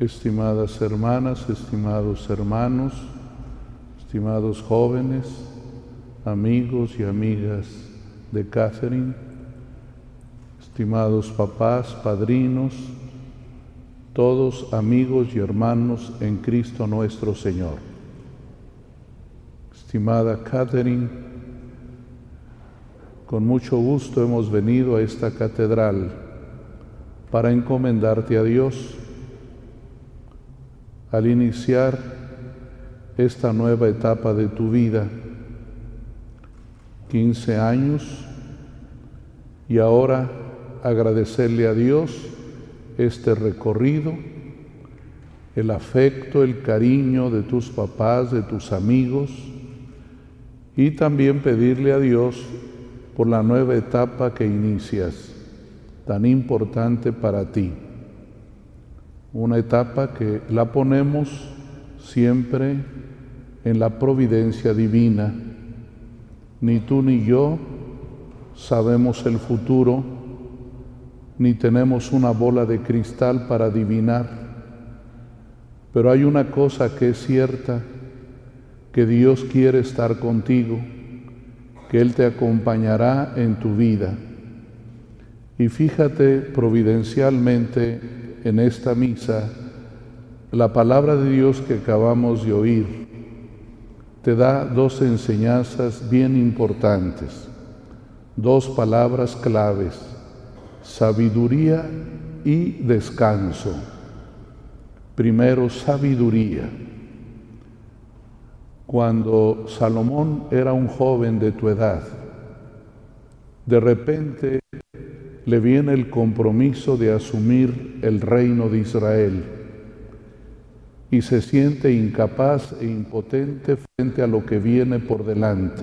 estimadas hermanas, estimados hermanos, estimados jóvenes, amigos y amigas de Catherine, estimados papás, padrinos, todos amigos y hermanos en Cristo nuestro Señor. Estimada Catherine, con mucho gusto hemos venido a esta catedral para encomendarte a Dios al iniciar esta nueva etapa de tu vida. 15 años y ahora agradecerle a Dios este recorrido, el afecto, el cariño de tus papás, de tus amigos y también pedirle a Dios por la nueva etapa que inicias, tan importante para ti. Una etapa que la ponemos siempre en la providencia divina. Ni tú ni yo sabemos el futuro, ni tenemos una bola de cristal para adivinar. Pero hay una cosa que es cierta, que Dios quiere estar contigo, que Él te acompañará en tu vida. Y fíjate providencialmente en esta misa, la palabra de Dios que acabamos de oír te da dos enseñanzas bien importantes, dos palabras claves, sabiduría y descanso. Primero, sabiduría. Cuando Salomón era un joven de tu edad, de repente le viene el compromiso de asumir el reino de Israel y se siente incapaz e impotente frente a lo que viene por delante.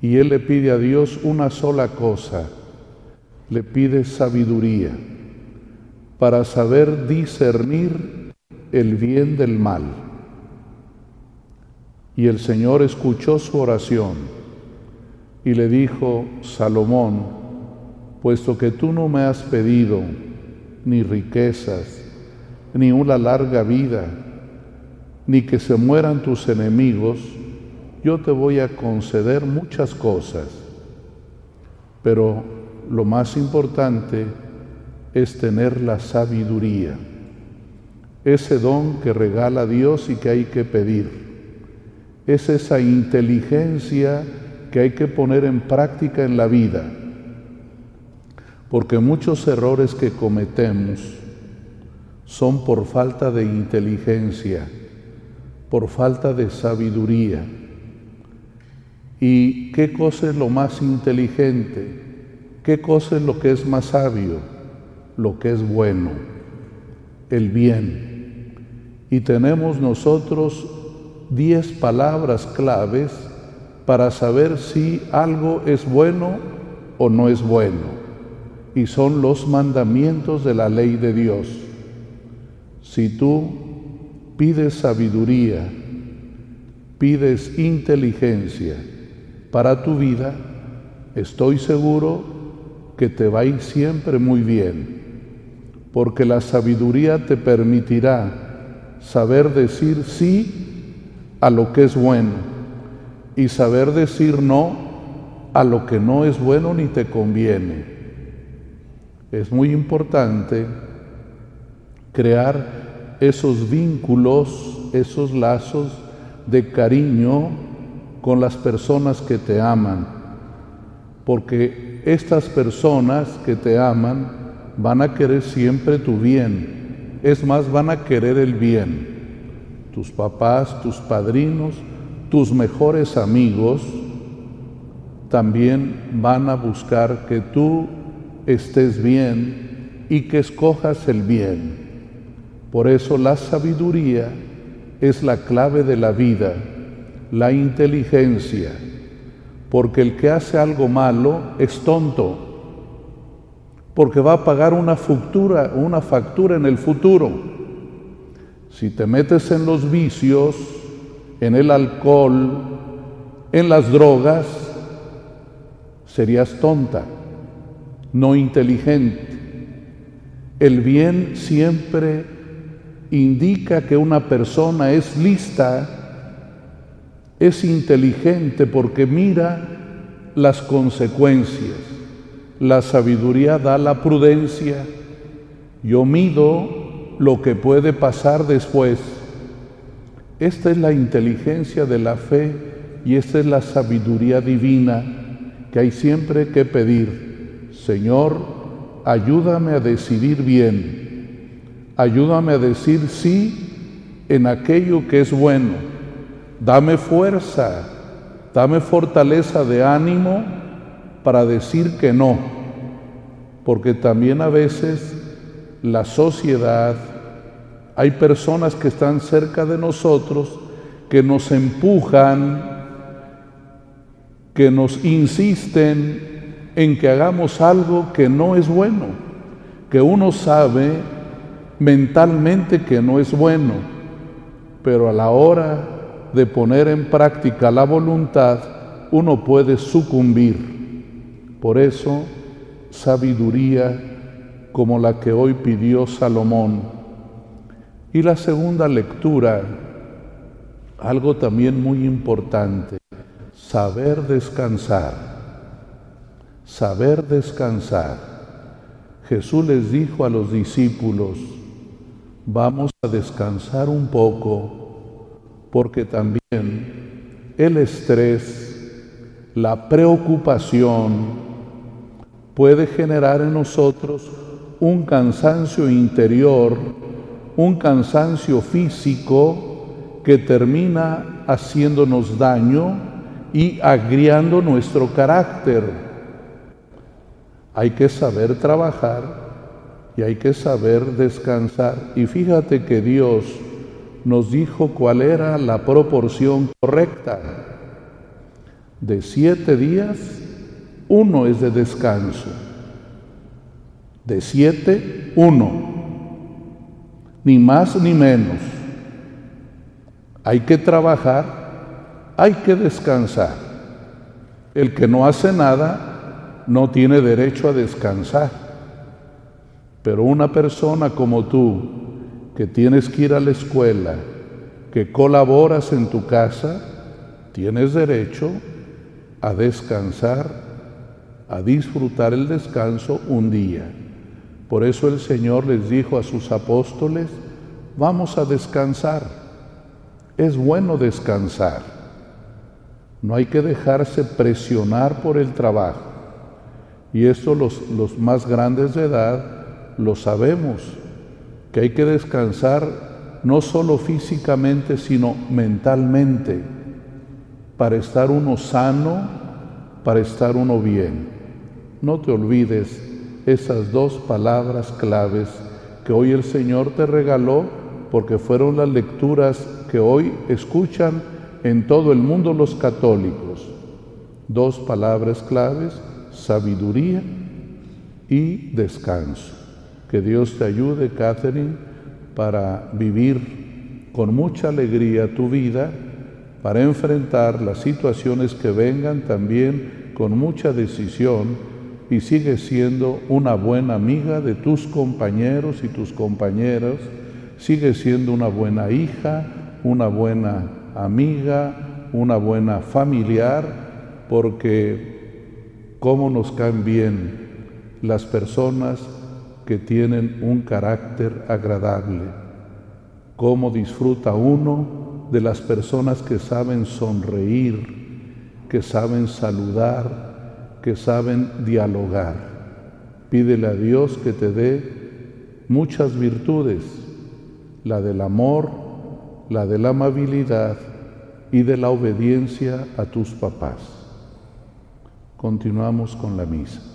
Y él le pide a Dios una sola cosa, le pide sabiduría para saber discernir el bien del mal. Y el Señor escuchó su oración y le dijo, Salomón, puesto que tú no me has pedido ni riquezas, ni una larga vida, ni que se mueran tus enemigos, yo te voy a conceder muchas cosas. Pero lo más importante es tener la sabiduría, ese don que regala Dios y que hay que pedir. Es esa inteligencia que hay que poner en práctica en la vida, porque muchos errores que cometemos, son por falta de inteligencia, por falta de sabiduría. ¿Y qué cosa es lo más inteligente? ¿Qué cosa es lo que es más sabio? Lo que es bueno, el bien. Y tenemos nosotros diez palabras claves para saber si algo es bueno o no es bueno. Y son los mandamientos de la ley de Dios. Si tú pides sabiduría, pides inteligencia para tu vida, estoy seguro que te va a ir siempre muy bien, porque la sabiduría te permitirá saber decir sí a lo que es bueno y saber decir no a lo que no es bueno ni te conviene. Es muy importante crear esos vínculos, esos lazos de cariño con las personas que te aman, porque estas personas que te aman van a querer siempre tu bien, es más, van a querer el bien. Tus papás, tus padrinos, tus mejores amigos también van a buscar que tú estés bien y que escojas el bien. Por eso la sabiduría es la clave de la vida, la inteligencia, porque el que hace algo malo es tonto, porque va a pagar una factura, una factura en el futuro. Si te metes en los vicios, en el alcohol, en las drogas, serías tonta, no inteligente. El bien siempre indica que una persona es lista, es inteligente porque mira las consecuencias. La sabiduría da la prudencia. Yo mido lo que puede pasar después. Esta es la inteligencia de la fe y esta es la sabiduría divina que hay siempre que pedir. Señor, ayúdame a decidir bien. Ayúdame a decir sí en aquello que es bueno. Dame fuerza, dame fortaleza de ánimo para decir que no. Porque también a veces la sociedad, hay personas que están cerca de nosotros que nos empujan, que nos insisten en que hagamos algo que no es bueno, que uno sabe mentalmente que no es bueno, pero a la hora de poner en práctica la voluntad, uno puede sucumbir. Por eso, sabiduría como la que hoy pidió Salomón. Y la segunda lectura, algo también muy importante, saber descansar, saber descansar. Jesús les dijo a los discípulos, vamos a descansar un poco, porque también el estrés, la preocupación, puede generar en nosotros un cansancio interior, un cansancio físico que termina haciéndonos daño y agriando nuestro carácter. Hay que saber trabajar y hay que saber descansar. Y fíjate que Dios nos dijo cuál era la proporción correcta. De siete días, uno es de descanso de siete, uno. Ni más ni menos. Hay que trabajar, hay que descansar. El que no hace nada no tiene derecho a descansar. Pero una persona como tú, que tienes que ir a la escuela, que colaboras en tu casa, tienes derecho a descansar, a disfrutar el descanso un día. Por eso el Señor les dijo a sus apóstoles, vamos a descansar. Es bueno descansar. No hay que dejarse presionar por el trabajo. Y esto los, los más grandes de edad lo sabemos, que hay que descansar no solo físicamente, sino mentalmente, para estar uno sano, para estar uno bien. No te olvides esas dos palabras claves que hoy el Señor te regaló porque fueron las lecturas que hoy escuchan en todo el mundo los católicos. Dos palabras claves, sabiduría y descanso. Que Dios te ayude, Catherine, para vivir con mucha alegría tu vida, para enfrentar las situaciones que vengan también con mucha decisión y sigue siendo una buena amiga de tus compañeros y tus compañeras, sigue siendo una buena hija, una buena amiga, una buena familiar, porque cómo nos caen bien las personas que tienen un carácter agradable, cómo disfruta uno de las personas que saben sonreír, que saben saludar, que saben dialogar. Pídele a Dios que te dé muchas virtudes, la del amor, la de la amabilidad y de la obediencia a tus papás. Continuamos con la misa.